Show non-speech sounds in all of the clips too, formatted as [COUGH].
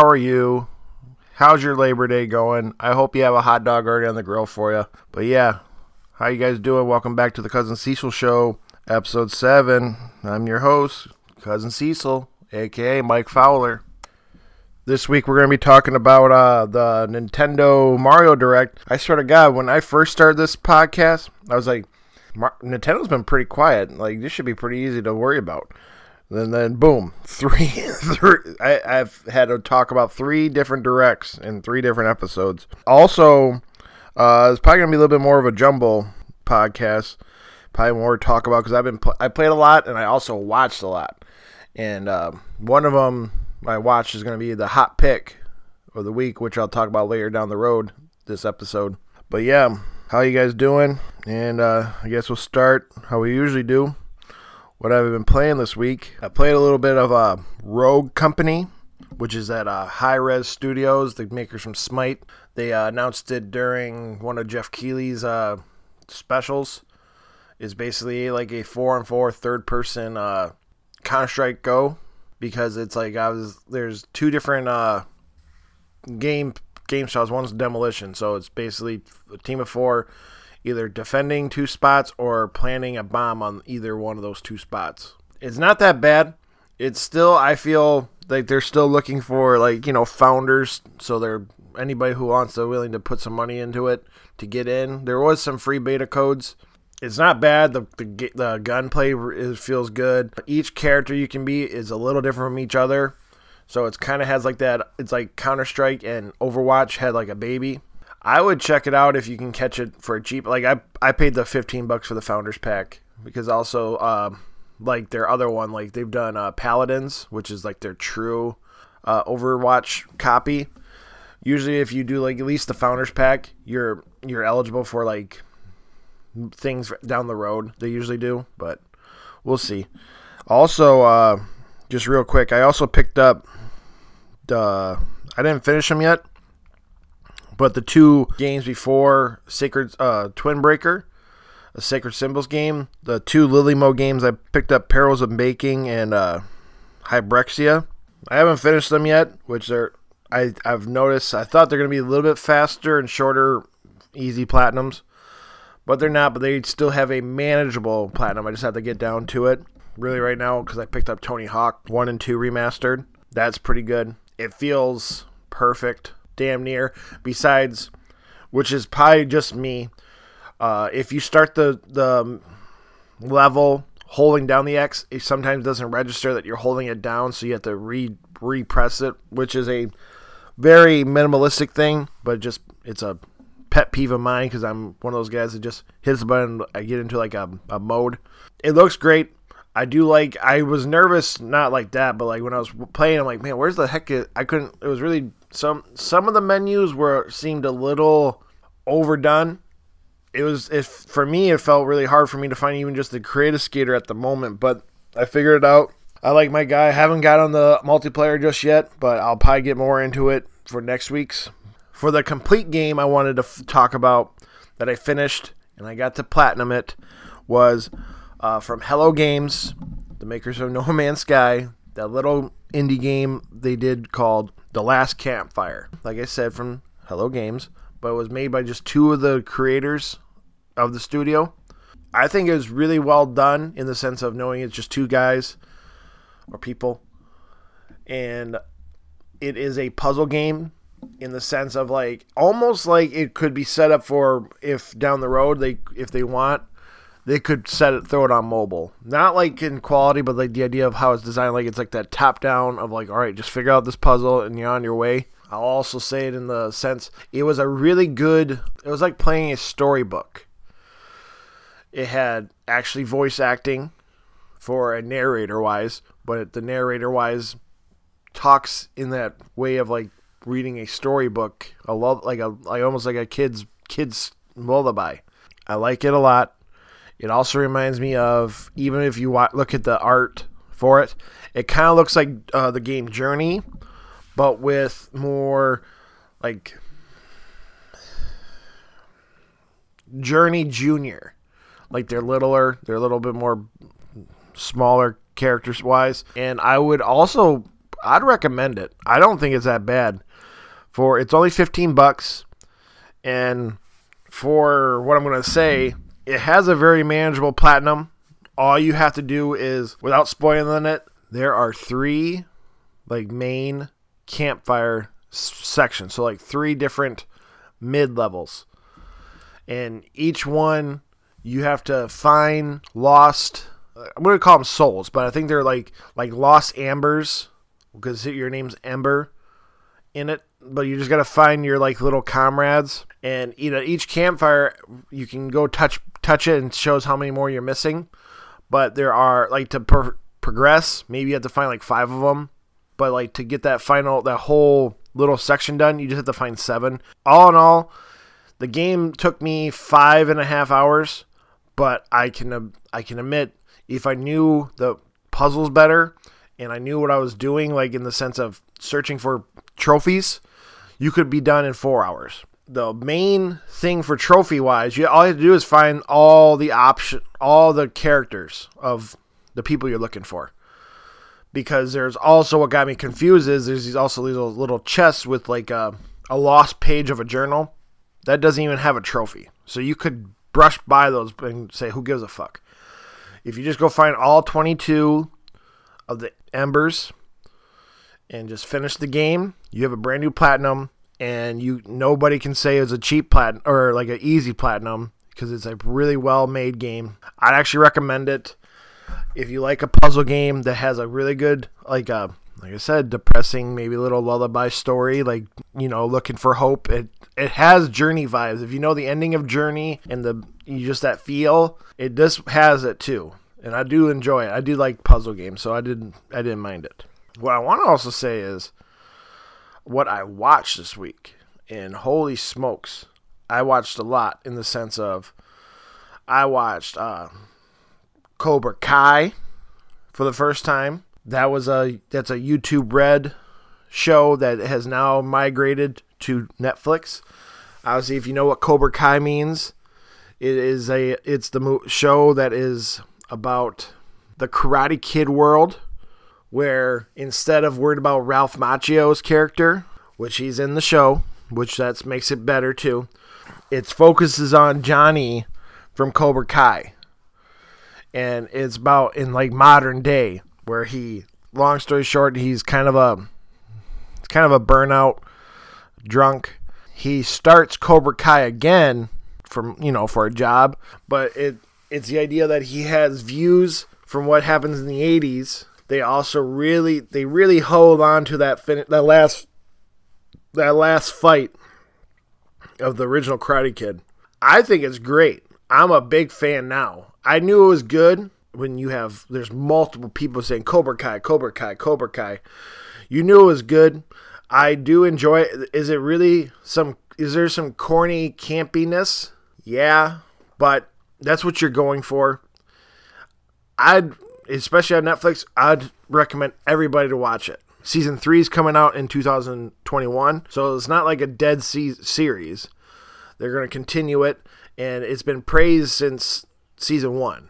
How are you? How's your Labor Day going? I hope you have a hot dog already on the grill for you. But yeah, how you guys doing? Welcome back to the Cousin Cecil Show, episode 7. I'm your host, Cousin Cecil, aka Mike Fowler. This week we're going to be talking about uh, the Nintendo Mario Direct. I swear to God, when I first started this podcast, I was like, Nintendo's been pretty quiet. Like, this should be pretty easy to worry about. And then boom, [LAUGHS] three. three I, I've had to talk about three different directs in three different episodes. Also, uh, it's probably gonna be a little bit more of a jumble podcast. Probably more to talk about because I've been pl- I played a lot and I also watched a lot. And uh, one of them I watched is gonna be the hot pick of the week, which I'll talk about later down the road this episode. But yeah, how you guys doing? And uh, I guess we'll start how we usually do what I've been playing this week. I played a little bit of uh, Rogue Company, which is at uh, Hi-Rez Studios, the makers from Smite. They uh, announced it during one of Geoff Keighley's uh, specials. It's basically like a four on four third person uh, Counter Strike Go because it's like I was there's two different uh, game game styles. One's demolition, so it's basically a team of four either defending two spots or planting a bomb on either one of those two spots. It's not that bad. It's still I feel like they're still looking for like, you know, founders, so they're anybody who wants to willing to put some money into it to get in. There was some free beta codes. It's not bad. The the, the gunplay is, feels good. Each character you can be is a little different from each other. So it's kind of has like that. It's like Counter Strike and Overwatch had like a baby. I would check it out if you can catch it for a cheap. Like I, I paid the fifteen bucks for the founders pack because also, uh, like their other one, like they've done uh, Paladins, which is like their true uh, Overwatch copy. Usually, if you do like at least the founders pack, you're you're eligible for like things down the road. They usually do, but we'll see. Also, uh, just real quick, I also picked up the. I didn't finish them yet, but the two games before Sacred uh, Twin Breaker, a Sacred Symbols game, the two Lillymo games I picked up, Perils of Baking and uh, Hybrexia. I haven't finished them yet, which are I I've noticed. I thought they're going to be a little bit faster and shorter, easy platinums, but they're not. But they still have a manageable platinum. I just have to get down to it really right now because I picked up Tony Hawk one and two remastered. That's pretty good. It feels perfect damn near. Besides, which is probably just me. Uh, if you start the the level holding down the X, it sometimes doesn't register that you're holding it down, so you have to re repress it, which is a very minimalistic thing, but just it's a pet peeve of mine because I'm one of those guys that just hits the button. I get into like a, a mode. It looks great. I do like. I was nervous, not like that, but like when I was playing, I'm like, man, where's the heck? Is, I couldn't. It was really some some of the menus were seemed a little overdone. It was if for me it felt really hard for me to find even just the creative skater at the moment, but I figured it out. I like my guy. I haven't got on the multiplayer just yet, but I'll probably get more into it for next week's. For the complete game, I wanted to f- talk about that I finished and I got to platinum it was uh, from Hello Games, the makers of No Man's Sky. That little indie game they did called the Last Campfire. Like I said, from Hello Games, but it was made by just two of the creators of the studio. I think it was really well done in the sense of knowing it's just two guys or people. And it is a puzzle game in the sense of like almost like it could be set up for if down the road they if they want they could set it throw it on mobile. Not like in quality but like the idea of how it's designed like it's like that top down of like all right just figure out this puzzle and you're on your way. I'll also say it in the sense it was a really good it was like playing a storybook. It had actually voice acting for a narrator wise but the narrator wise talks in that way of like reading a storybook a love like a like almost like a kid's kid's lullaby. I like it a lot it also reminds me of even if you look at the art for it, it kind of looks like uh, the game Journey, but with more like Journey Junior. Like they're littler, they're a little bit more smaller characters wise, and I would also I'd recommend it. I don't think it's that bad. For it's only 15 bucks and for what I'm going to say, it has a very manageable platinum. All you have to do is without spoiling it, there are 3 like main campfire sections. So like 3 different mid levels. And each one you have to find lost uh, I'm going to call them souls, but I think they're like like lost ambers because your name's Ember in it. But you just got to find your like little comrades, and you know each campfire you can go touch touch it and shows how many more you're missing. But there are like to per- progress, maybe you have to find like five of them. But like to get that final that whole little section done, you just have to find seven. All in all, the game took me five and a half hours, but I can I can admit if I knew the puzzles better and I knew what I was doing, like in the sense of searching for trophies, you could be done in four hours. The main thing for trophy wise, you all you have to do is find all the option, all the characters of the people you're looking for. Because there's also what got me confused is there's these also these little, chests with like a, a lost page of a journal that doesn't even have a trophy. So you could brush by those and say, who gives a fuck? If you just go find all 22 of the embers and just finish the game, you have a brand new platinum, and you nobody can say it's a cheap platinum or like an easy platinum because it's a really well made game. I'd actually recommend it if you like a puzzle game that has a really good like a uh, like I said, depressing, maybe little lullaby story, like you know, looking for hope. It it has Journey vibes. If you know the ending of Journey and the you just that feel, it just has it too. And I do enjoy it. I do like puzzle games, so I didn't I didn't mind it. What I want to also say is what I watched this week. And holy smokes, I watched a lot in the sense of I watched uh, Cobra Kai for the first time. That was a that's a YouTube Red show that has now migrated to Netflix. Obviously, if you know what Cobra Kai means, it is a it's the mo- show that is about the Karate Kid world, where instead of worried about Ralph Macchio's character, which he's in the show, which that makes it better too, its focuses on Johnny from Cobra Kai, and it's about in like modern day where he. Long story short, he's kind of a, kind of a burnout drunk. He starts Cobra Kai again from you know for a job, but it it's the idea that he has views from what happens in the 80s. They also really they really hold on to that fin- that last that last fight of the original Karate Kid. I think it's great. I'm a big fan now. I knew it was good when you have there's multiple people saying Cobra Kai, Cobra Kai, Cobra Kai. You knew it was good. I do enjoy it. Is it really some is there some corny campiness? Yeah, but that's what you're going for. I'd especially on Netflix, I'd recommend everybody to watch it. Season three is coming out in 2021, so it's not like a dead se- series. They're going to continue it, and it's been praised since season one.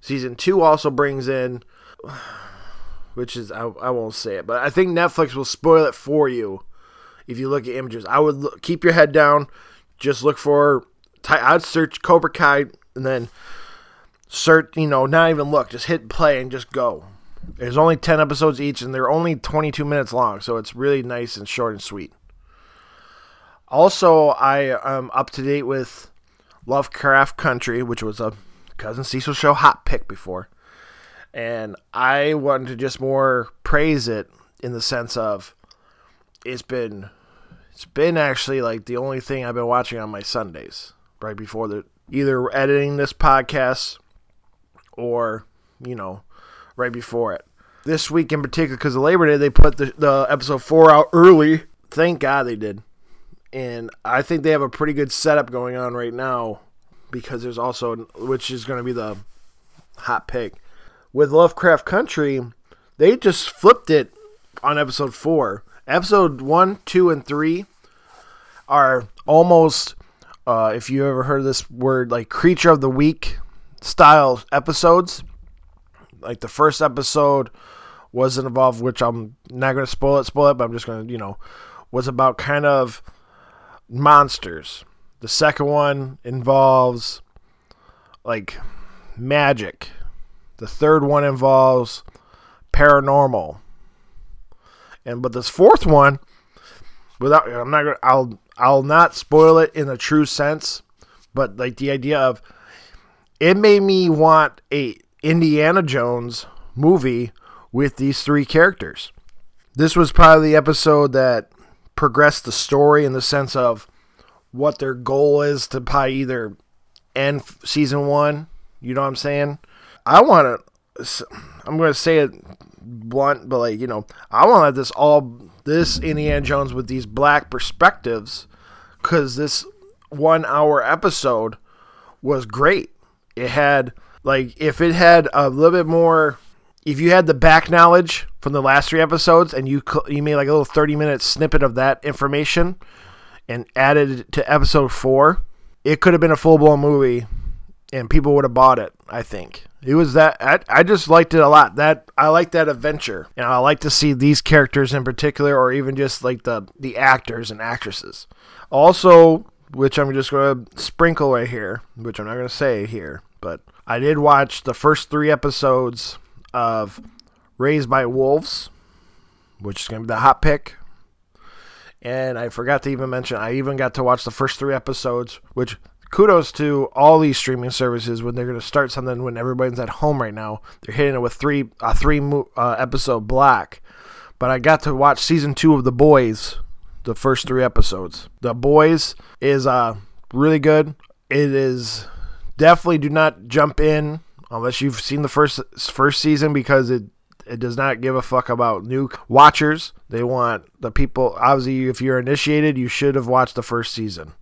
Season two also brings in, [SIGHS] which is I, I won't say it, but I think Netflix will spoil it for you if you look at images. I would look, keep your head down, just look for. I'd search Cobra Kai and then search, you know, not even look, just hit play and just go. There's only 10 episodes each, and they're only 22 minutes long, so it's really nice and short and sweet. Also, I am up to date with Lovecraft Country, which was a Cousin Cecil show hot pick before. And I wanted to just more praise it in the sense of it's been it's been actually like the only thing I've been watching on my Sundays right before the either editing this podcast or, you know, right before it. This week in particular, because of Labor Day, they put the, the episode four out early. Thank God they did. And I think they have a pretty good setup going on right now because there's also, which is going to be the hot pick. With Lovecraft Country, they just flipped it on episode four. Episode one, two, and three are almost uh, if you ever heard this word, like creature of the week style episodes. Like the first episode wasn't involved, which I'm not going to spoil it, spoil it, but I'm just going to, you know, was about kind of monsters. The second one involves like magic. The third one involves paranormal. And but this fourth one, without I'm not gonna I'll I'll not spoil it in a true sense, but like the idea of it made me want a Indiana Jones movie with these three characters. This was probably the episode that progressed the story in the sense of what their goal is to probably either end season one. You know what I'm saying? I want to. I'm going to say it blunt, but like you know, I want to let this all this Indiana Jones with these black perspectives, because this one hour episode was great. It had like if it had a little bit more, if you had the back knowledge from the last three episodes and you you made like a little 30 minute snippet of that information and added it to episode four, it could have been a full blown movie and people would have bought it. I think it was that I, I just liked it a lot. That I like that adventure, and I like to see these characters in particular, or even just like the the actors and actresses. Also, which I'm just going to sprinkle right here, which I'm not going to say here, but I did watch the first three episodes of Raised by Wolves, which is going to be the hot pick. And I forgot to even mention, I even got to watch the first three episodes, which kudos to all these streaming services when they're going to start something when everybody's at home right now. They're hitting it with three a three uh, episode block. But I got to watch season two of The Boys, the first three episodes. The Boys is uh really good. It is definitely do not jump in unless you've seen the first first season because it it does not give a fuck about new watchers. They want the people. Obviously, if you're initiated, you should have watched the first season.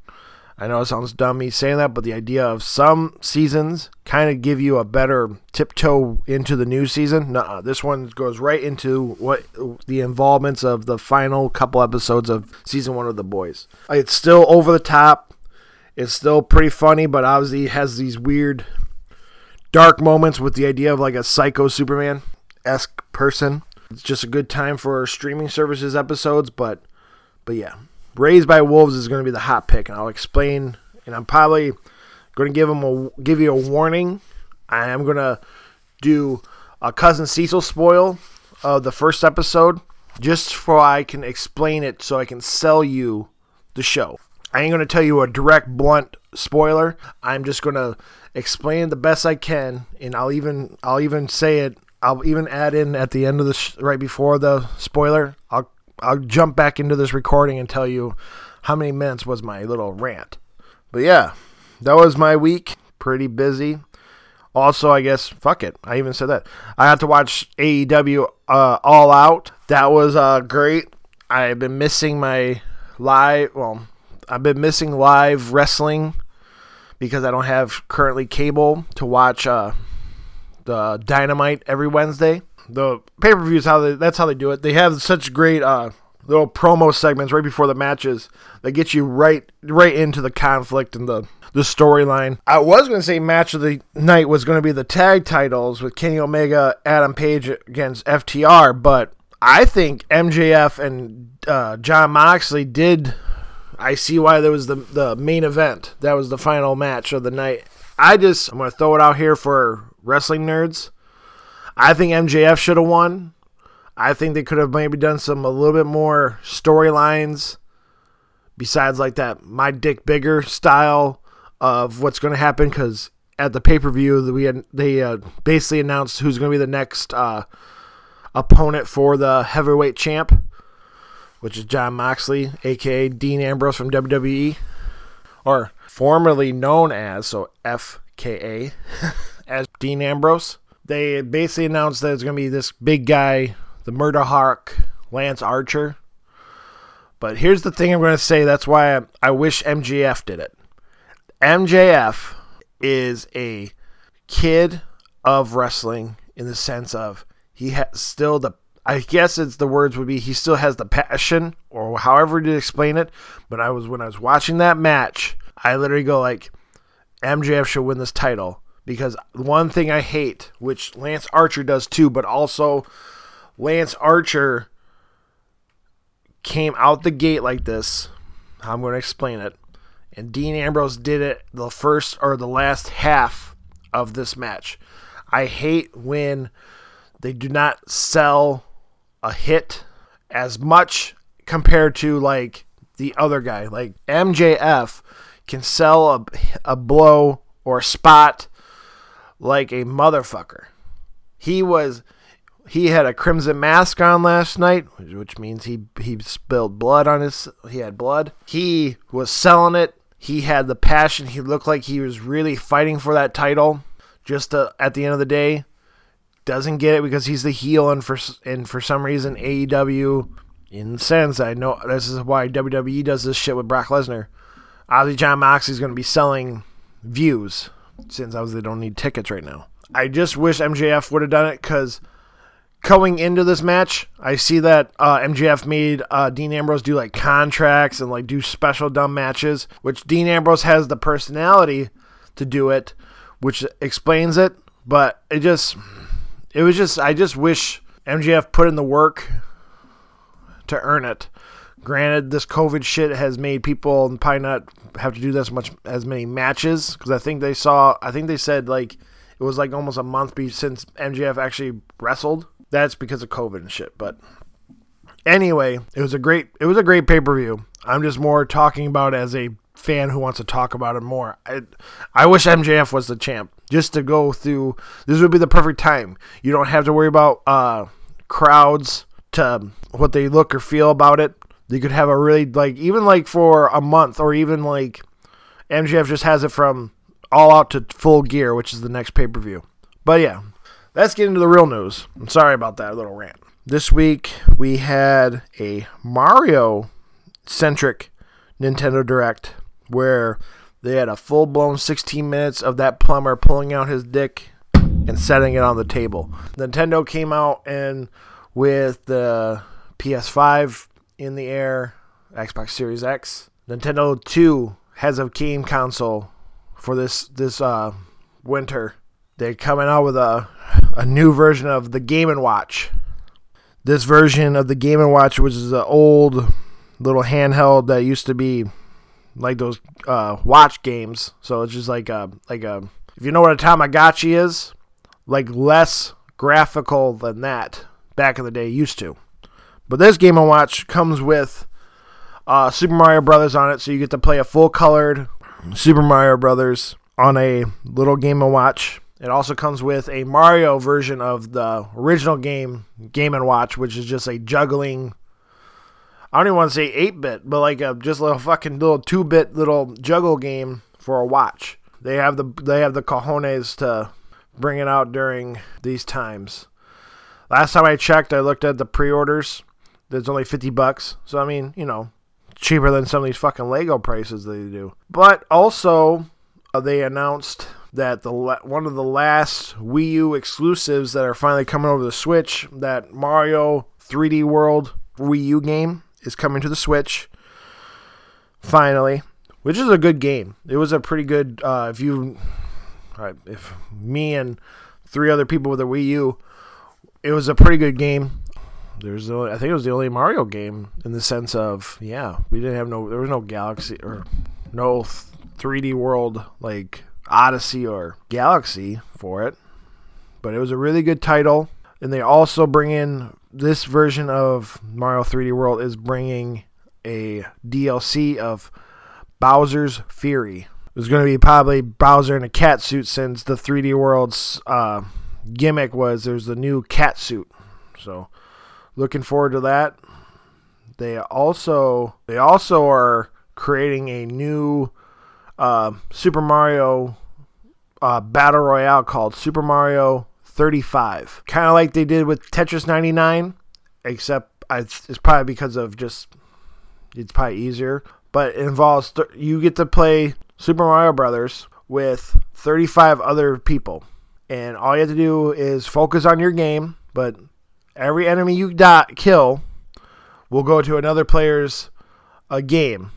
I know it sounds dumb me saying that, but the idea of some seasons kind of give you a better tiptoe into the new season. Nuh-uh. This one goes right into what the involvements of the final couple episodes of season one of The Boys. It's still over the top. It's still pretty funny, but obviously has these weird, dark moments with the idea of like a psycho Superman esque person. It's just a good time for streaming services episodes, but but yeah. Raised by Wolves is going to be the hot pick, and I'll explain. And I'm probably going to give them a give you a warning. I am going to do a cousin Cecil spoil of the first episode, just so I can explain it, so I can sell you the show. I ain't going to tell you a direct, blunt spoiler. I'm just going to explain it the best I can, and I'll even I'll even say it. I'll even add in at the end of the sh- right before the spoiler. I'll I'll jump back into this recording and tell you how many minutes was my little rant. But yeah, that was my week. Pretty busy. Also, I guess fuck it. I even said that I had to watch AEW uh, All Out. That was uh, great. I've been missing my live. Well, I've been missing live wrestling because I don't have currently cable to watch uh, the Dynamite every Wednesday the pay per views how they that's how they do it. They have such great uh, little promo segments right before the matches that get you right right into the conflict and the the storyline. I was going to say match of the night was going to be the tag titles with Kenny Omega, Adam Page against FTR, but I think MJF and uh, Jon Moxley did. I see why there was the the main event. That was the final match of the night. I just I'm going to throw it out here for wrestling nerds. I think MJF should have won. I think they could have maybe done some a little bit more storylines besides like that my dick bigger style of what's going to happen because at the pay per view we had they uh, basically announced who's going to be the next uh, opponent for the heavyweight champ, which is Jon Moxley, aka Dean Ambrose from WWE, or formerly known as so FKA [LAUGHS] as Dean Ambrose they basically announced that it's going to be this big guy, the Murder Hawk, Lance Archer. But here's the thing I'm going to say that's why I, I wish MJF did it. MJF is a kid of wrestling in the sense of he has still the I guess it's the words would be he still has the passion or however to explain it. But I was when I was watching that match, I literally go like MJF should win this title because one thing I hate, which Lance Archer does too, but also Lance Archer came out the gate like this. I'm going to explain it. And Dean Ambrose did it the first or the last half of this match. I hate when they do not sell a hit as much compared to like the other guy. Like MJF can sell a, a blow or a spot like a motherfucker. He was he had a crimson mask on last night, which means he he spilled blood on his he had blood. He was selling it. He had the passion. He looked like he was really fighting for that title. Just to, at the end of the day, doesn't get it because he's the heel, and for and for some reason AEW, in sense, I know this is why WWE does this shit with Brock Lesnar. Ozzy Jon Moxley's going to be selling views since obviously they don't need tickets right now. I just wish MJF would have done it because going into this match, I see that uh, MJF made uh, Dean Ambrose do like contracts and like do special dumb matches, which Dean Ambrose has the personality to do it, which explains it. But it just, it was just, I just wish MJF put in the work to earn it. Granted, this COVID shit has made people probably not have to do this much as many matches because I think they saw, I think they said like it was like almost a month since MJF actually wrestled. That's because of COVID and shit. But anyway, it was a great, it was a great pay per view. I'm just more talking about as a fan who wants to talk about it more. I, I wish MJF was the champ just to go through. This would be the perfect time. You don't have to worry about uh, crowds to what they look or feel about it. You could have a really like even like for a month or even like MJF just has it from all out to full gear, which is the next pay per view. But yeah, let's get into the real news. I'm sorry about that little rant. This week we had a Mario centric Nintendo Direct where they had a full blown 16 minutes of that plumber pulling out his dick and setting it on the table. Nintendo came out and with the PS5 in the air, Xbox Series X. Nintendo 2 has a game console for this this uh, winter. They're coming out with a a new version of the Game and Watch. This version of the Game and Watch, which is an old little handheld that used to be like those uh, watch games. So it's just like a like a if you know what a Tamagotchi is, like less graphical than that back in the day used to. But this Game & Watch comes with uh, Super Mario Brothers on it, so you get to play a full colored Super Mario Brothers on a little Game & Watch. It also comes with a Mario version of the original game, Game & Watch, which is just a juggling. I don't even want to say 8 bit, but like a just a little fucking little 2 bit little juggle game for a watch. They have the they have the cojones to bring it out during these times. Last time I checked, I looked at the pre-orders that's only 50 bucks. So, I mean, you know, cheaper than some of these fucking Lego prices they do. But also, uh, they announced that the one of the last Wii U exclusives that are finally coming over the Switch, that Mario 3D World Wii U game is coming to the Switch. Finally, which is a good game. It was a pretty good. Uh, if you, if me and three other people with a Wii U, it was a pretty good game there's only, I think it was the only Mario game in the sense of yeah we didn't have no there was no Galaxy or no 3D World like Odyssey or Galaxy for it, but it was a really good title. And they also bring in this version of Mario 3D World is bringing a DLC of Bowser's Fury. It's going to be probably Bowser in a cat suit since the 3D World's uh, gimmick was there's the new cat suit. So looking forward to that. They also they also are creating a new uh, Super Mario uh, battle royale called Super Mario 35, kind of like they did with Tetris 99, except it's probably because of just it's probably easier. But it involves th- you get to play Super Mario Brothers with 35 other people, and all you have to do is focus on your game, but every enemy you dot, kill will go to another player's uh, game.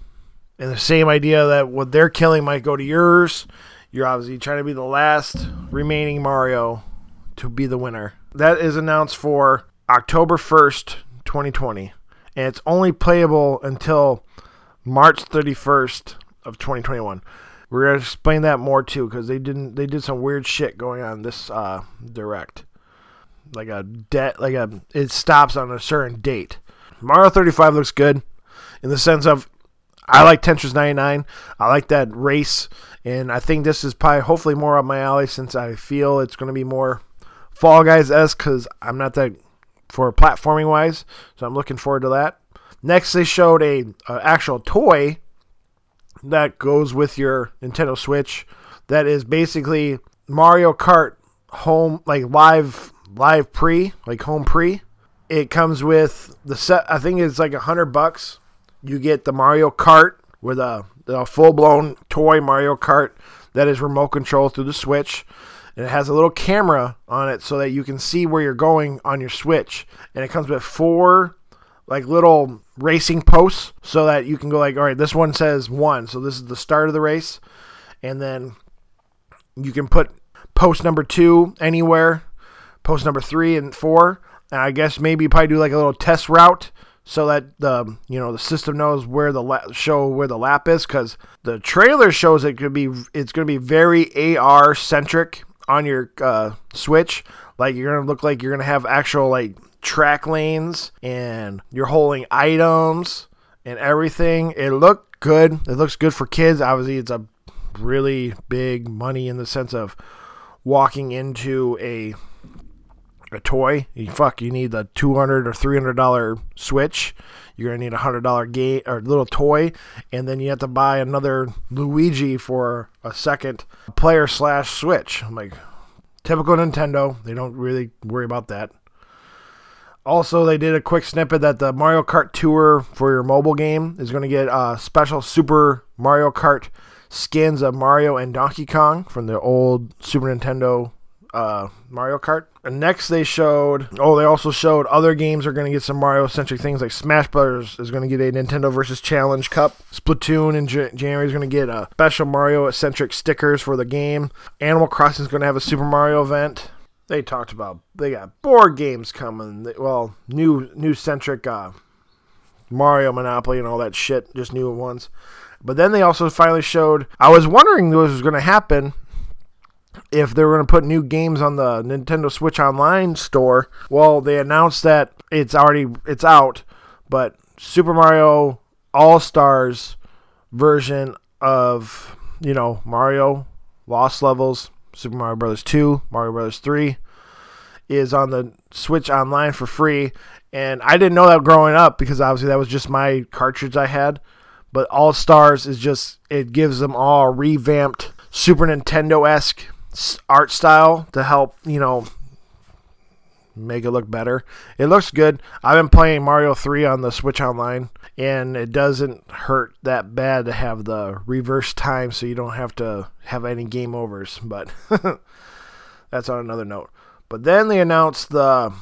And the same idea that what they're killing might go to yours. You're obviously trying to be the last remaining Mario to be the winner. That is announced for October 1st, 2020. And it's only playable until March 31st of 2021. We're gonna explain that more too because they didn't they did some weird shit going on this uh, direct, like a debt like a it stops on a certain date. Mario 35 looks good in the sense of I like Tetris 99. I like that race, and I think this is probably hopefully more up my alley since I feel it's going to be more Fall Guys esque because I'm not that for platforming wise, so I'm looking forward to that. Next, they showed a, a actual toy that goes with your Nintendo Switch. That is basically Mario Kart home like live live pre like home pre. It comes with the set. I think it's like a hundred bucks. You get the Mario Kart with a, a full blown toy Mario Kart that is remote control through the Switch. And it has a little camera on it so that you can see where you're going on your Switch. And it comes with four like little racing posts so that you can go like, all right, this one says one, so this is the start of the race, and then you can put post number two anywhere, post number three and four, and I guess maybe probably do like a little test route so that the you know the system knows where the la- show where the lap is because the trailer shows it could be it's going to be very AR centric on your uh, Switch. Like you're gonna look like you're gonna have actual like track lanes and you're holding items and everything. It looked good. It looks good for kids. Obviously, it's a really big money in the sense of walking into a a toy. You fuck, you need the two hundred or three hundred dollar Switch. You're gonna need a hundred dollar game or little toy, and then you have to buy another Luigi for a second player slash Switch. I'm like, typical Nintendo. They don't really worry about that. Also, they did a quick snippet that the Mario Kart Tour for your mobile game is going to get uh, special Super Mario Kart skins of Mario and Donkey Kong from the old Super Nintendo uh, Mario Kart. And next, they showed. Oh, they also showed other games are going to get some Mario centric things like Smash Brothers is going to get a Nintendo versus Challenge Cup. Splatoon in J- January is going to get a special Mario centric stickers for the game. Animal Crossing is going to have a Super Mario event they talked about they got board games coming. Well, new new centric uh, Mario Monopoly and all that shit, just new ones. But then they also finally showed. I was wondering what was going to happen if they were going to put new games on the Nintendo Switch Online store. Well, they announced that it's already it's out, but Super Mario All Stars version of you know Mario Lost Levels Super Mario Brothers 2, Mario Brothers 3 is on the Switch Online for free. And I didn't know that growing up because obviously that was just my cartridge I had. But All Stars is just, it gives them all revamped Super Nintendo esque art style to help, you know, make it look better. It looks good. I've been playing Mario 3 on the Switch Online, and it doesn't hurt that bad to have the reverse time so you don't have to have any game overs. But [LAUGHS] that's on another note. But then they announced the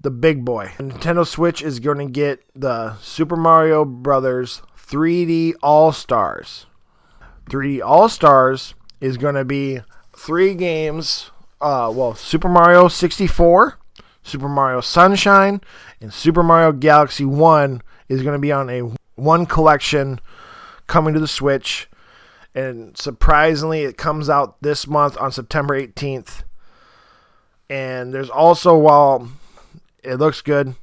the big boy. Nintendo Switch is going to get the Super Mario Brothers 3D All Stars. 3D All Stars is going to be three games. Uh, well, Super Mario 64, Super Mario Sunshine, and Super Mario Galaxy 1 is going to be on a one collection coming to the Switch. And surprisingly, it comes out this month on September 18th. And there's also, while it looks good,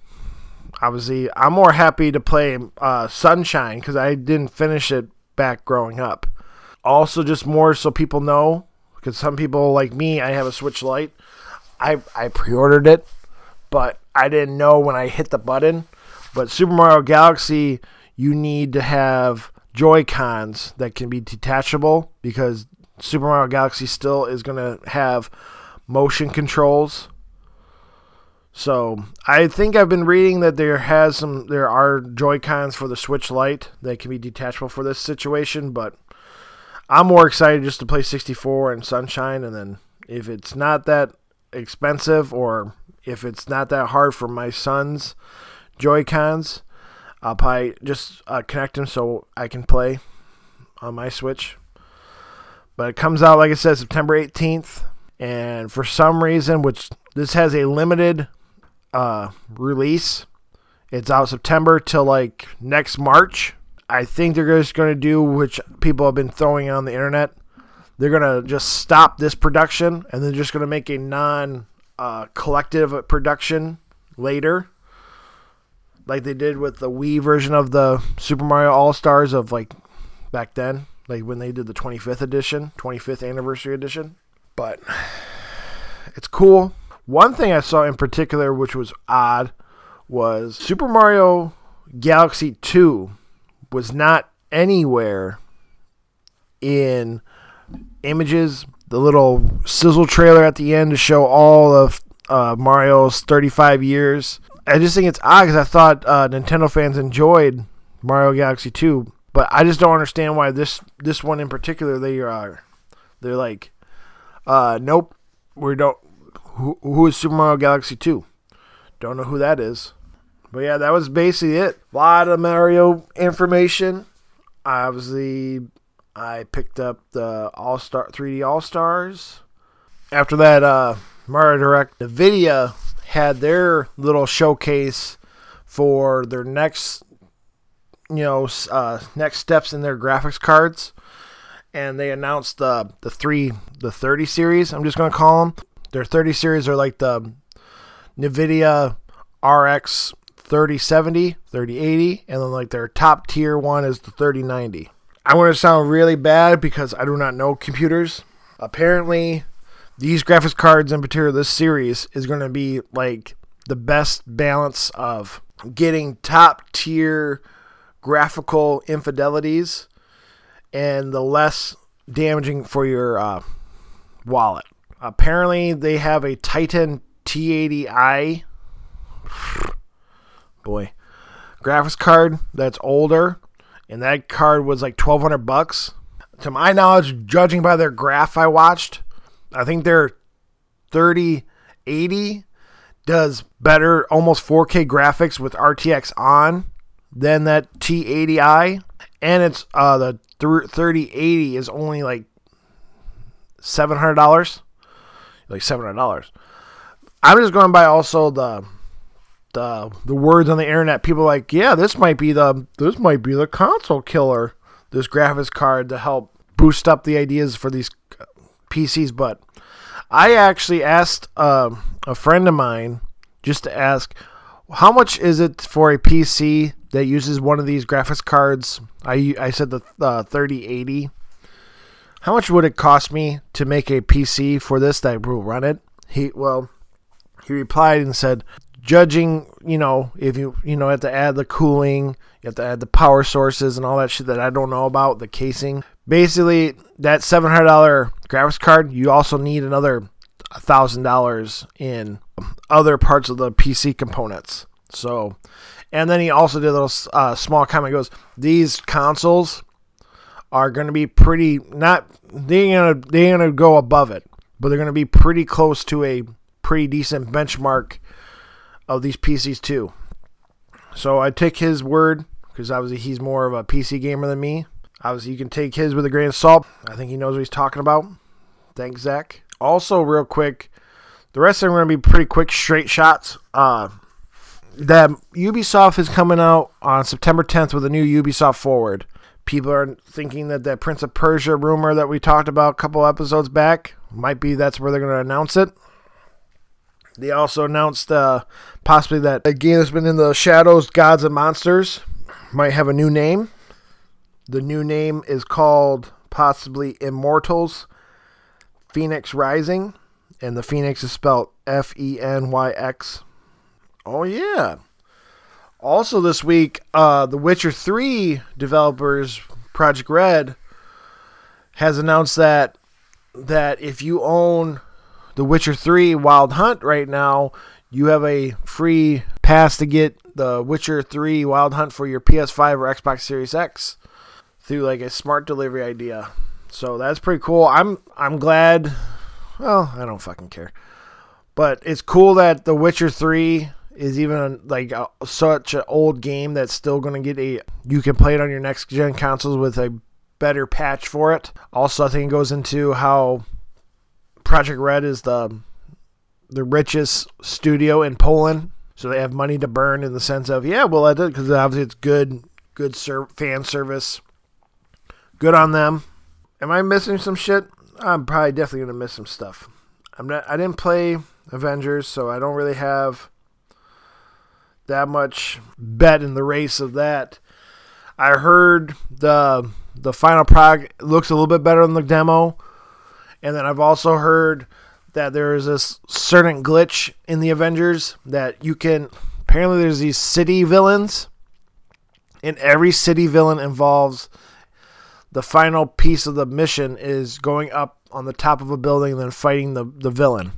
obviously, I'm more happy to play uh, Sunshine because I didn't finish it back growing up. Also, just more so people know, because some people like me, I have a Switch Lite. I, I pre ordered it but I didn't know when I hit the button. But Super Mario Galaxy, you need to have Joy Cons that can be detachable because Super Mario Galaxy still is going to have motion controls. So I think I've been reading that there has some there are Joy Cons for the Switch Lite that can be detachable for this situation, but I'm more excited just to play 64 and Sunshine, and then if it's not that expensive or if it's not that hard for my son's Joy Cons, I'll probably just uh, connect them so I can play on my Switch. But it comes out, like I said, September 18th. And for some reason, which this has a limited uh, release. It's out September till like next March. I think they're just going to do, which people have been throwing on the internet. They're going to just stop this production and they're just going to make a non uh, collective production later. Like they did with the Wii version of the Super Mario All Stars of like back then, like when they did the 25th edition, 25th anniversary edition. But it's cool. One thing I saw in particular, which was odd, was Super Mario Galaxy 2 was not anywhere in images. The little sizzle trailer at the end to show all of uh, Mario's 35 years. I just think it's odd because I thought uh, Nintendo fans enjoyed Mario Galaxy 2, but I just don't understand why this this one in particular they are they're like, uh, nope, we don't. Who, who is Super Mario Galaxy 2? Don't know who that is. But yeah, that was basically it. A lot of Mario information. Obviously, I picked up the All Star 3D All Stars. After that, uh, Mario Direct, NVIDIA had their little showcase for their next, you know, uh, next steps in their graphics cards, and they announced the the three the 30 series. I'm just gonna call them. Their 30 series are like the NVIDIA RX 3070, 3080, and then like their top tier one is the 3090. I want to sound really bad because I do not know computers. Apparently, these graphics cards in particular, this series is going to be like the best balance of getting top tier graphical infidelities and the less damaging for your uh, wallet. Apparently, they have a Titan T80i boy, graphics card that's older, and that card was like twelve hundred bucks. To my knowledge, judging by their graph I watched, I think their thirty eighty does better, almost 4K graphics with RTX on than that T80i, and it's uh the 3080 is only like seven hundred dollars, like seven hundred dollars. I'm just going by also the the the words on the internet. People like, yeah, this might be the this might be the console killer. This graphics card to help boost up the ideas for these PCs. But I actually asked uh, a friend of mine just to ask, how much is it for a PC that uses one of these graphics cards? I I said the uh, 3080. How much would it cost me to make a PC for this that will run it? He well, he replied and said judging, you know, if you you know have to add the cooling, you have to add the power sources and all that shit that I don't know about, the casing. Basically, that seven hundred dollar graphics card, you also need another thousand dollars in other parts of the PC components. So, and then he also did a little uh, small comment. Goes, these consoles are going to be pretty not they're gonna they're gonna go above it, but they're gonna be pretty close to a pretty decent benchmark of these PCs too. So I take his word because obviously he's more of a PC gamer than me. Obviously, you can take his with a grain of salt. I think he knows what he's talking about. Thanks, Zach. Also, real quick, the rest of them are going to be pretty quick, straight shots. Uh, that Ubisoft is coming out on September 10th with a new Ubisoft Forward. People are thinking that that Prince of Persia rumor that we talked about a couple episodes back might be that's where they're going to announce it. They also announced uh, possibly that a game that's been in the shadows, Gods and Monsters, might have a new name. The new name is called possibly Immortals Fenyx Rising, and the Phoenix is spelled F E N Y X. Oh, yeah. Also, this week, uh, The Witcher 3 developers, Projekt Red, has announced that that if you own the Witcher 3 Wild Hunt right now, you have a free pass to get the Witcher 3 Wild Hunt for your PS5 or Xbox Series X through like a smart delivery idea. So that's pretty cool. I'm I'm glad. Well, I don't fucking care. But it's cool that The Witcher 3 is even like a, such an old game that's still going to get a you can play it on your next gen consoles with a better patch for it. Also, I think it goes into how Projekt Red is the the richest studio in Poland. so they have money to burn in the sense of yeah, well, I did because obviously it's good, good ser- fan service. Good on them. Am I missing some shit? I'm probably definitely gonna miss some stuff. I'm not. I didn't play Avengers, so I don't really have that much bet in the race of that. I heard the the final product looks a little bit better than the demo, and then I've also heard that there is this certain glitch in the Avengers that you can. Apparently, there's these city villains, and every city villain involves the final piece of the mission is going up on the top of a building and then fighting the, the villain.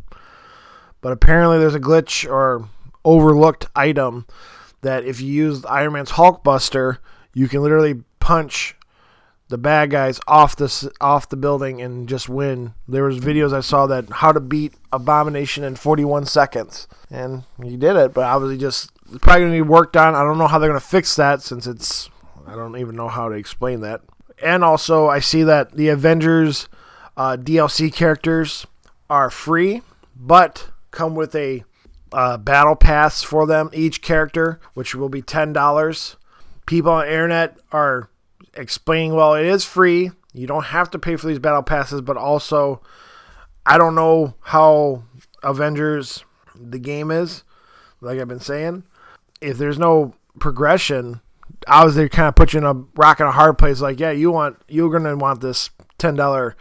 But apparently, there's a glitch or overlooked item that if you use Iron Man's Hulkbuster, you can literally punch the bad guys off the off the building and just win. There was videos I saw that how to beat Abomination in 41 seconds, and he did it. But obviously, just probably gonna need worked on. I don't know how they're gonna fix that since it's I don't even know how to explain that. And also, I see that the Avengers uh, DLC characters are free, but come with a uh, battle pass for them each character, which will be ten dollars. People on internet are explaining, well, it is free. You don't have to pay for these battle passes, but also, I don't know how Avengers the game is. Like I've been saying, if there's no progression, obviously kind of put you in a rock and a hard place. Like, yeah, you want you're gonna want this ten dollar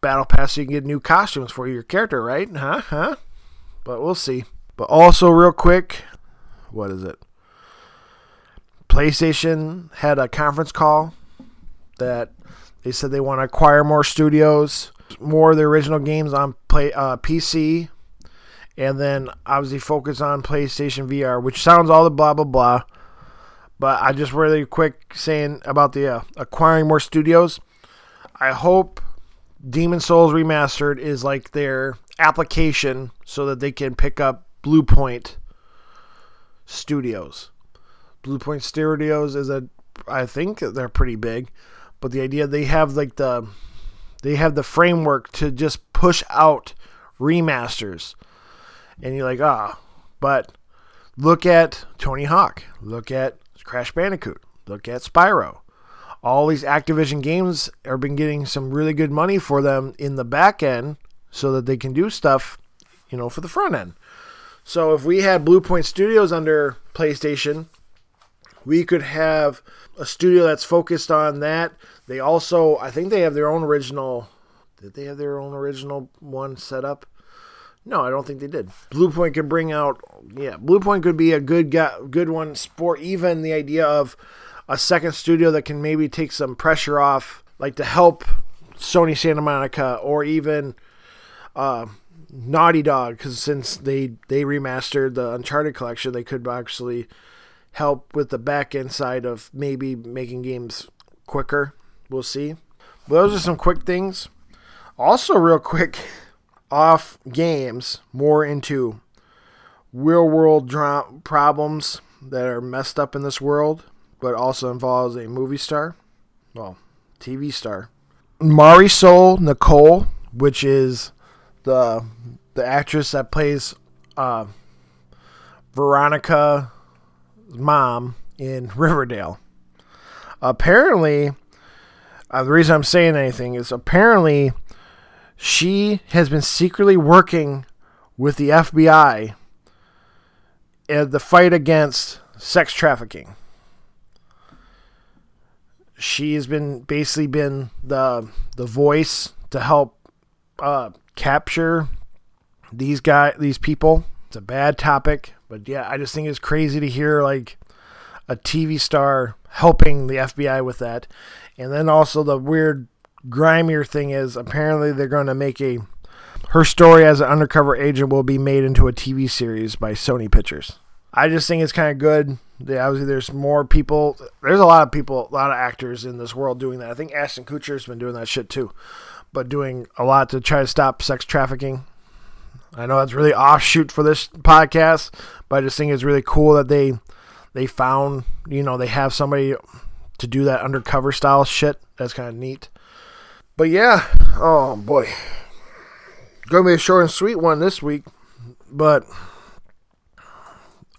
battle pass so you can get new costumes for your character, right? Huh? Huh? But we'll see. But also, real quick, what is it? PlayStation had a conference call that they said they want to acquire more studios, more of the original games on play uh, PC, and then obviously focus on PlayStation VR, which sounds all the blah blah blah. But I just really quick saying about the uh, acquiring more studios. I hope Demon Souls Remastered is like their application so that they can pick up Bluepoint Studios. Bluepoint Studios is a I think they're pretty big but the idea they have like the they have the framework to just push out remasters. And you're like ah but look at tony hawk look at crash bandicoot look at spyro. All these activision games are been getting some really good money for them in the back end so that they can do stuff you know for the front end. So if we had bluepoint studios under playstation we could have a studio that's focused on that they also, I think they have their own original. Did they have their own original one set up? No, I don't think they did. Blue Point could bring out, yeah, Blue Point could be a good guy, good one. Sport even the idea of a second studio that can maybe take some pressure off, like to help Sony Santa Monica or even uh, Naughty Dog, because since they they remastered the Uncharted collection, they could actually help with the back end side of maybe making games quicker We'll see. But those are some quick things. Also, real quick, [LAUGHS] off games, more into real world dra- problems that are messed up in this world, but also involves a movie star, well, TV star. Marisol Nichols, which is the the actress that plays uh, Veronica's mom in [LAUGHS] Riverdale. Apparently, uh, the reason I'm saying anything is apparently she has been secretly working with the FBI in the fight against sex trafficking. She has been basically been the the voice to help uh, capture these guy these people. It's a bad topic, but yeah, I just think it's crazy to hear like a TV star helping the FBI with that. And then also the weird grimier thing is apparently they're going to make a her story as an undercover agent will be made into a TV series by Sony Pictures. I just think it's kind of good. Obviously, there's more people. There's a lot of people, a lot of actors in this world doing that. I think Ashton Kutcher's been doing that shit too, but doing a lot to try to stop sex trafficking. I know that's really offshoot for this podcast, but I just think it's really cool that they they found, you know, they have somebody to do that undercover style shit. That's kind of neat. But yeah, oh boy. Gonna be a short and sweet one this week, but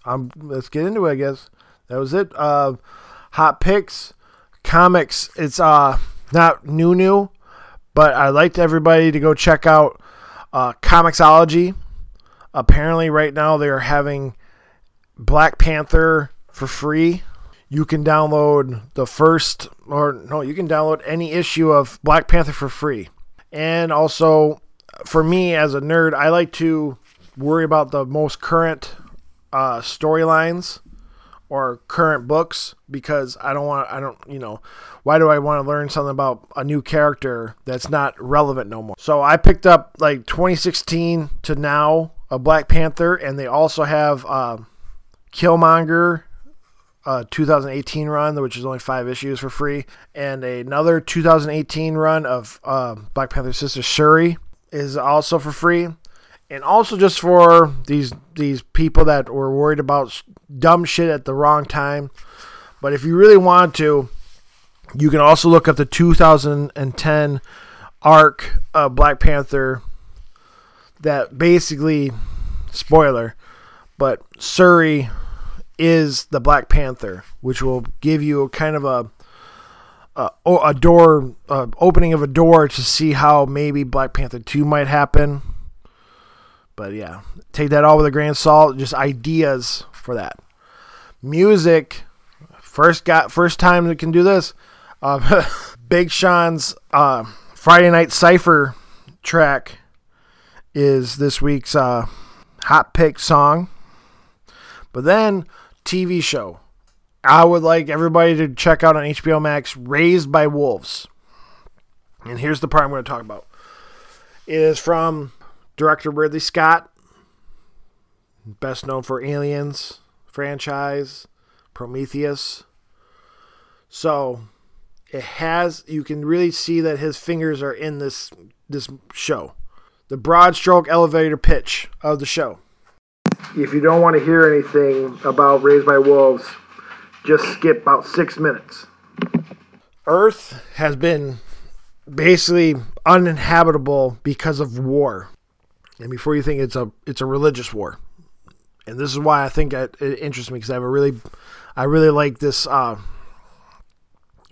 um, let's get into it. I guess that was it. Uh, hot picks, comics. It's uh not new new, but I'd like everybody to go check out uh, Comixology. Apparently, right now they're having Black Panther for free. You can download the first, or no, you can download any issue of Black Panther for free. And also, for me as a nerd, I like to worry about the most current uh, storylines or current books because I don't want I don't you know why do I want to learn something about a new character that's not relevant no more. So I picked up like 2016 to now a Black Panther and they also have uh, Killmonger uh, 2018 run, which is only five issues for free, and another 2018 run of uh, Black Panther sister Shuri is also for free, and also just for these these people that were worried about dumb shit at the wrong time. But if you really want to, you can also look up the 2010 arc of Black Panther. That basically, spoiler, but Shuri is the Black Panther, which will give you a kind of a a, a door opening of a door to see how maybe Black Panther 2 might happen. But yeah, take that all with a grain of salt. Just ideas for that. Music, first got first time we can do this. Uh, [LAUGHS] Big Sean's uh, Friday Night Cipher track is this week's uh, hot pick song. But then TV show. I would like everybody to check out on HBO Max Raised by Wolves. And here's the part I'm going to talk about. It is from director Ridley Scott, best known for Aliens franchise, Prometheus. So, it has you can really see that his fingers are in this this show. The broad stroke elevator pitch of the show. If you don't want to hear anything about Raised by Wolves, just skip about six minutes. Earth has been basically uninhabitable because of war. And before you think it's a it's a religious war, and this is why I think it, it interests me because I have a really, I really like this. Uh,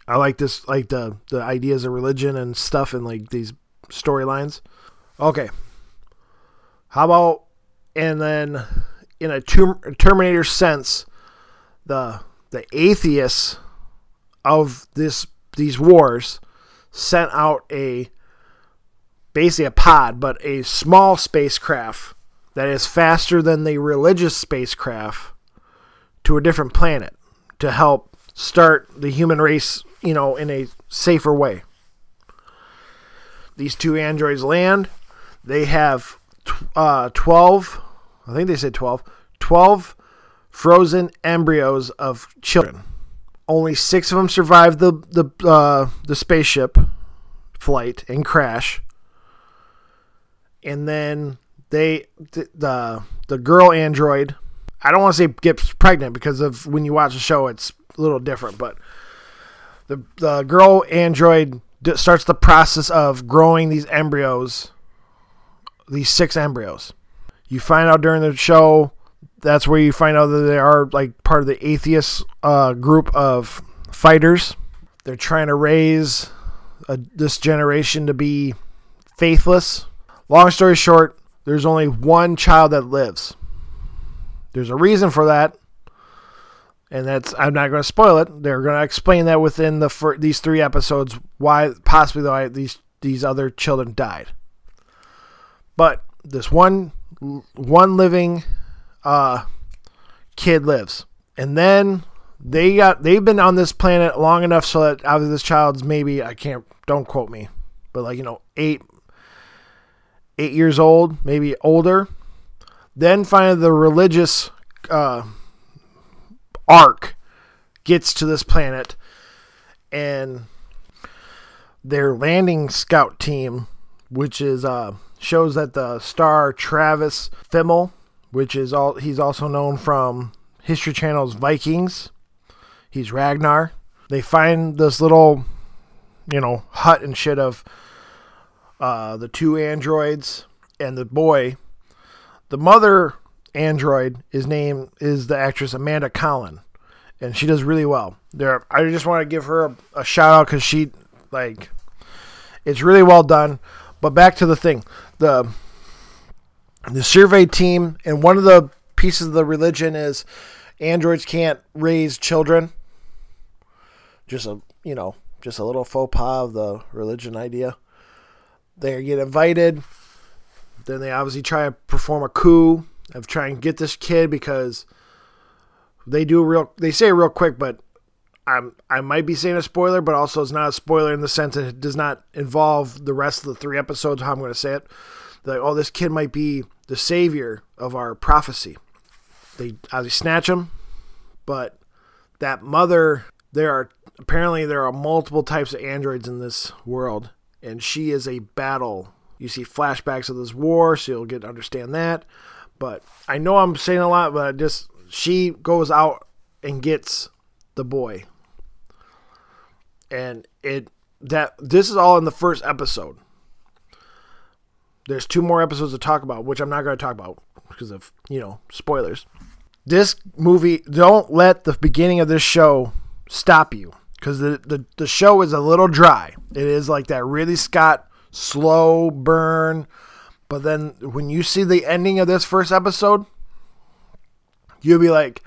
I like this like the the ideas of religion and stuff and like these storylines. Okay, how about and then in a Terminator sense, the the atheists of this these wars sent out a basically a pod, but a small spacecraft that is faster than the religious spacecraft to a different planet to help start the human race, you know, in a safer way. These two androids land. They have uh, 12, I think they said 12, 12 frozen embryos of children. Only six of them survived the the uh, the spaceship flight and crash. And then they the the, the girl android. I don't want to say gets pregnant because of when you watch the show, it's a little different. But the the girl android starts the process of growing these embryos, these six embryos. You find out during the show that's where you find out that they are like part of the atheist uh, group of fighters. They're trying to raise a, this generation to be faithless. Long story short, there's only one child that lives. There's a reason for that, and that's I'm not going to spoil it. They're going to explain that within the fir- these three episodes why possibly why these these other children died. But this one one living uh, kid lives. And then they got they've been on this planet long enough so that out of this child's maybe I can't don't quote me, but like you know eight eight years old, maybe older. Then finally the religious uh, arc gets to this planet, and their landing scout team, which is uh, shows that the star Travis Fimmel which is all he's also known from History Channel's Vikings. He's Ragnar. They find this little, you know, hut and shit of uh, the two androids and the boy. The mother android is name is the actress Amanda Collin, and she does really well. There, I just want to give her a, a shout out because she like it's really well done. But back to the thing, the the survey team, and one of the pieces of the religion is androids can't raise children. Just a you know just a little faux pas of the religion idea. They get invited. Then they obviously try to perform a coup of trying to get this kid because they do real. They say real quick, but I'm I might be saying a spoiler, but also it's not a spoiler in the sense that it does not involve the rest of the three episodes. How I'm going to say it, like oh, this kid might be the savior of our prophecy. They obviously snatch him, but that mother, there are apparently there are multiple types of androids in this world, and she is a battle. You see flashbacks of this war, so you'll get to understand that. But I know I'm saying a lot, but I just she goes out and gets the boy, and it that this is all in the first episode. There's two more episodes to talk about, which I'm not going to talk about because of you know spoilers. This movie, don't let the beginning of this show stop you because the, the the show is a little dry. It is like that Ridley Scott slow burn, but then when you see the ending of this first episode, you'll be like,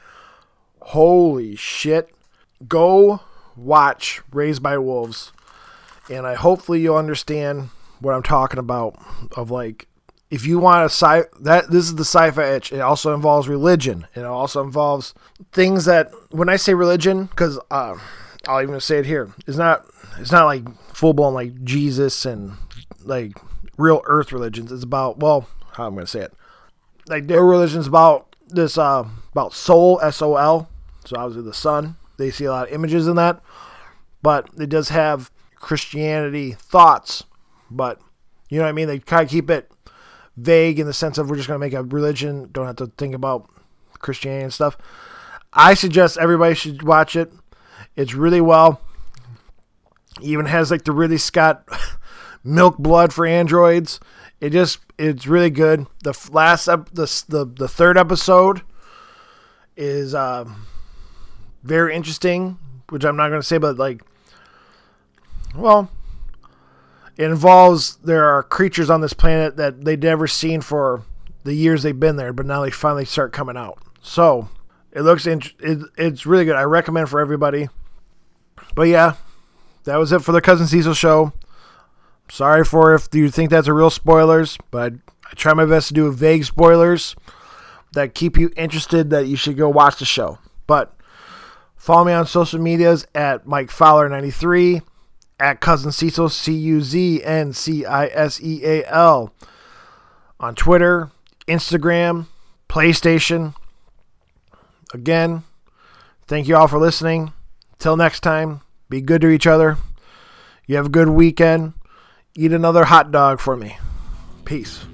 "Holy shit!" Go watch Raised by Wolves, and I hopefully you'll understand what I'm talking about. Of like, if you want a sci that this is the sci-fi itch. It also involves religion. It also involves things that when I say religion, because. Uh, I'll even say it here. It's not it's not like full blown like Jesus and like real earth religions. It's about well, how I'm gonna say it. Like their religion's about this uh about soul, S O L. So obviously the sun. They see a lot of images in that. But it does have Christianity thoughts. But you know what I mean? They kind of keep it vague in the sense of we're just gonna make a religion, don't have to think about Christianity and stuff. I suggest everybody should watch it. It's really well. Even has like the Ridley Scott [LAUGHS] milk blood for androids. It just it's really good. The last ep- the the the third episode is uh, very interesting, which I'm not going to say, but like, well, it involves there are creatures on this planet that they'd never seen for the years they've been there, but now they finally start coming out. So it looks int- it, it's really good. I recommend for everybody. But yeah, that was it for the Cousin Cecil show. Sorry for if you think that's a real spoilers, but I try my best to do vague spoilers that keep you interested that you should go watch the show. But follow me on social medias at Mike Fowler93, at Cousin Cecil, C U Z N C I S E A L, on Twitter, Instagram, PlayStation. Again, thank you all for listening. Till next time. Be good to each other. You have a good weekend. Eat another hot dog for me. Peace.